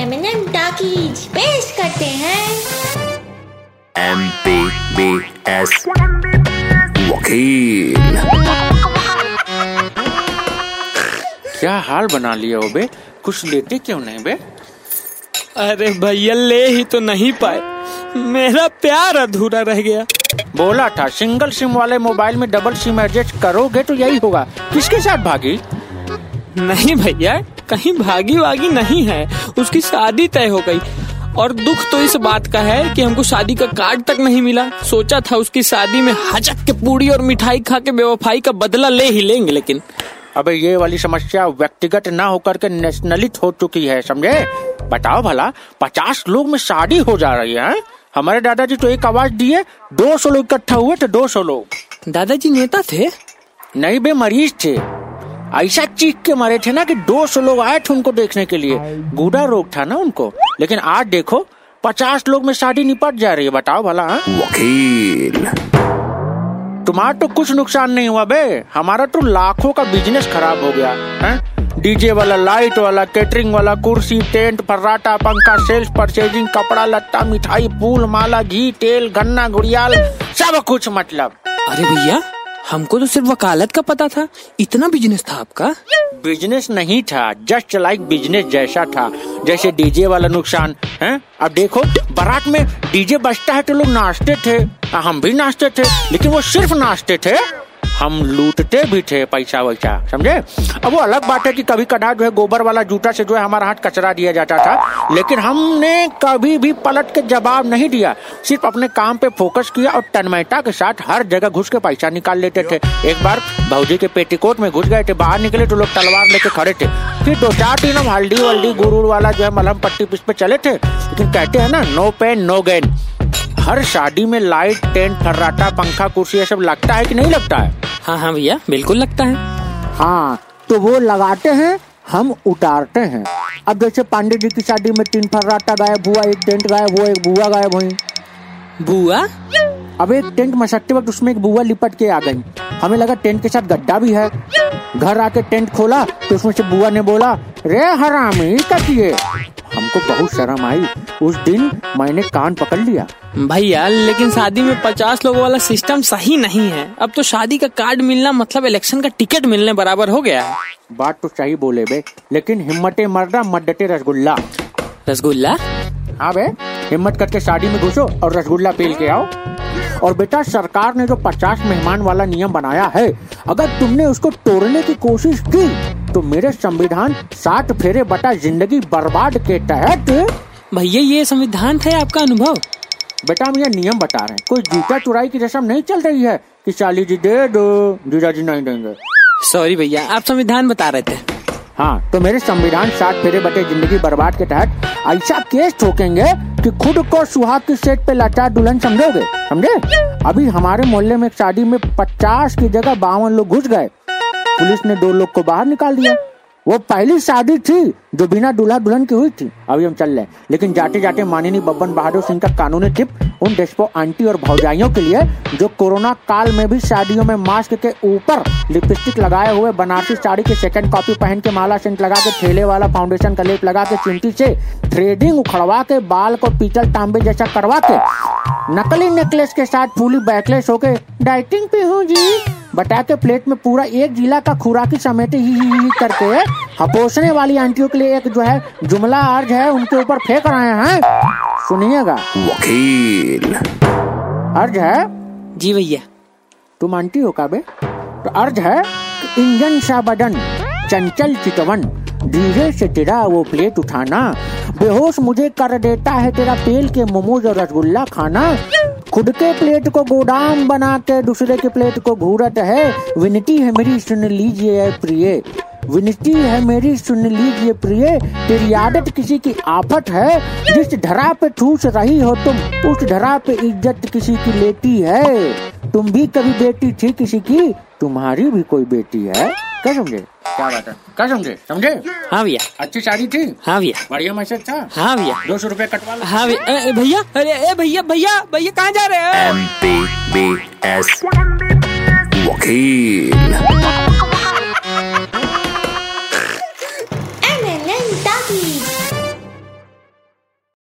M talkies पेश करते हैं। एम पी बी एस वकील। क्या हाल बना लिया हो बे? कुछ लेते क्यों नहीं बे? अरे भैया ले ही तो नहीं पाए। मेरा प्यार अधूरा रह गया। बोला था सिंगल सिम वाले मोबाइल में डबल सिम एडजस्ट करोगे तो यही होगा। किसके साथ भागी? नहीं भैया कहीं भागी वागी नहीं है। उसकी शादी तय हो गई। और दुख तो इस बात का है कि हमको शादी का कार्ड तक नहीं मिला। सोचा था उसकी शादी में हजक के पूड़ी और मिठाई खा के बेवफाई का बदला ले ही लेंगे लेकिन अबे ये वाली समस्या व्यक्तिगत ना होकर के नेशनलित हो चुकी है समझे? बताओ भला पचास लोग में शादी हो जा रही है हमारे दादाजी तो एक आवाज़ दिए दो सौ लोग इकट्ठा हुए थे दो सौ लोग। दादाजी नेता थे? नहीं बे मरीज़ थे। ऐसा चीख के मरे थे ना कि दो सौ लोग आए थे उनको देखने के लिए। गुड़ा रोग था ना उनको। लेकिन आज देखो पचास लोग में शादी निपट जा रही है बताओ भला हाँ? वकील। तुम्हारा तो कुछ नुकसान नहीं हुआ बे। हमारा तो लाखों का बिज़नेस खराब हो गया है? डीजे वाला लाइट वाला कैटरिंग वाला कुर्सी टेंट फर्राटा पंखा सेल्स परचेजिंग कपड़ा लत्ता मिठाई फूल माला घी तेल गन्ना गुड़ियाल सब कुछ मतलब। अरे भैया हमको तो सिर्फ़ वकालत का पता था। इतना बिज़नेस था आपका? बिज़नेस नहीं था जस्ट लाइक बिज़नेस जैसा था। जैसे डीजे वाला नुकसान, है? अब देखो, बारात में डीजे बजता है तो लोग नाचते थे। हम भी नाचते थे, लेकिन वो सिर्फ़ नाचते थे। हम लूटते भी थे पैसा वैसा, समझे? अब वो अलग बात है कि कभी कदा जो है गोबर वाला जूता से जो है हमारा हाथ कचरा दिया जाता था, लेकिन हमने कभी भी पलट के जवाब नहीं दिया। सिर्फ़ अपने काम पे फोकस किया और तन्मयता के साथ हर जगह घुस के पैसा निकाल लेते थे। एक बार भौजी के पेटीकोट में घुस गए थे, बाहर निकले तो लोग तलवार लेके खड़े थे। फिर दो चार दिन हम हल्दी वल्दी, गुरूर वाला जो है मलहम पट्टी पिस पे चले थे। लेकिन कहते हैं ना नो पेन नो गेन हर शादी में लाइट टेंट फर्राटा, पंखा, कुर्सी, ये सब लगता है कि नहीं लगता है? हाँ हाँ भैया बिल्कुल लगता है। हाँ तो वो लगाते हैं हम उतारते हैं। अब जैसे पांडे जी की शादी में तीन फर्राटा गायब हुआ एक टेंट गायब हुआ एक बुआ गायब हुई। बुआ? अब एक टेंट मसकते वक्त उसमें एक बुआ लिपट के आ गई। हमें लगा टेंट के साथ गड्ढा भी है। घर आके टेंट खोला तो उसमें से बुआ ने बोला रे हरामी क्या हमको बहुत शर्म आई। उस दिन मैंने कान पकड़ लिया। भैया लेकिन शादी में पचास लोगों वाला सिस्टम सही नहीं है। अब तो शादी का कार्ड मिलना मतलब इलेक्शन का टिकट मिलने बराबर हो गया। है बात तो सही बोले बे लेकिन हिम्मते मर्दा मड्डते रसगुल्ला। रसगुल्ला? हाँ बे हिम्मत करके शादी में घुसो और रसगुल्ला पील के आओ। और बेटा सरकार ने जो पचास मेहमान वाला नियम बनाया है अगर तुमने उसको तोड़ने की कोशिश की तो मेरे संविधान सात फेरे बटा ज़िंदगी बर्बाद के तहत भैया ये संविधान था आपका अनुभव? बेटा हम ये नियम बता रहे हैं। कोई जूता चुराई की रस्म नहीं चल रही है? कि शाली जी दे दो जीजा जी नहीं देंगे। सॉरी भैया आप संविधान बता रहे थे। हाँ तो मेरे संविधान सात फेरे बटे ज़िंदगी बर्बाद के तहत ऐसा केस ठोकेंगे कि खुद को सुहाग की सेट पे लाचार दुल्हन समझोगे? समझे? अभी हमारे मोहल्ले में एक शादी में पचास की जगह बावन लोग घुस गए। पुलिस ने दो लोग को बाहर निकाल दिया। वो पहली शादी थी जो बिना दूल्हा दुल्हन की हुई थी। अभी हम चल रहे हैं। लेकिन जाते जाते माननीय बब्बन बहादुर सिंह का कानूनी टिप उन डेस्पो आंटी और भौजाइयों के लिए, जो कोरोना काल में भी शादियों में मास्क के ऊपर लिपस्टिक लगाए हुए बनारसी साड़ी की सेकंड कॉपी पहन के माला सेंट लगा के ठेले वाला फाउंडेशन का लेप लगा के चिंटी से थ्रेडिंग उखड़वा के बाल को पीतल तांबे जैसा करवा के नकली नेकलेस के साथ फूली बैकलेस होके डाइटिंग पे हूँ जी। बटा के प्लेट में पूरा एक जिला का खुराकी समेटे ही, ही, ही करके हपोसने वाली आंटियों के लिए एक जो है जुमला अर्ज़ है उनके ऊपर फेंक रहे हैं। सुनिएगा। वकील। अर्ज़ है? जी भैया। तुम आंटी हो काबे तो अर्ज़ है इंजन सा बदन चंचल चितवन धीरे से तेरा वो प्लेट उठाना बेहोश मुझे कर देता है तेरा तेल के मोमोज और रसगुल्ला खाना। खुद के प्लेट को गोदाम बना के दूसरे के प्लेट को घूरत है। विनती है मेरी, सुन लीजिए प्रिय। विनती है मेरी, सुन लीजिए प्रिय। तेरी आदत किसी की आफत है। जिस धरा पे ठूस रही हो तुम, उस धरा पे इज़्ज़त किसी की लेती है। तुम भी कभी बेटी थी किसी की, तुम्हारी भी कोई बेटी है। क्या समझे? क्या बात है? क्या समझे? समझे? हाँ भैया। अच्छी साड़ी थी? हाँ भैया। बढ़िया मैसेज था? हाँ भैया। दो सौ रूपए कटवा लो। हाँ भैया। भैया अरे ए भैया भैया भैया कहाँ जा रहे हो? एम पी बी एस वकील।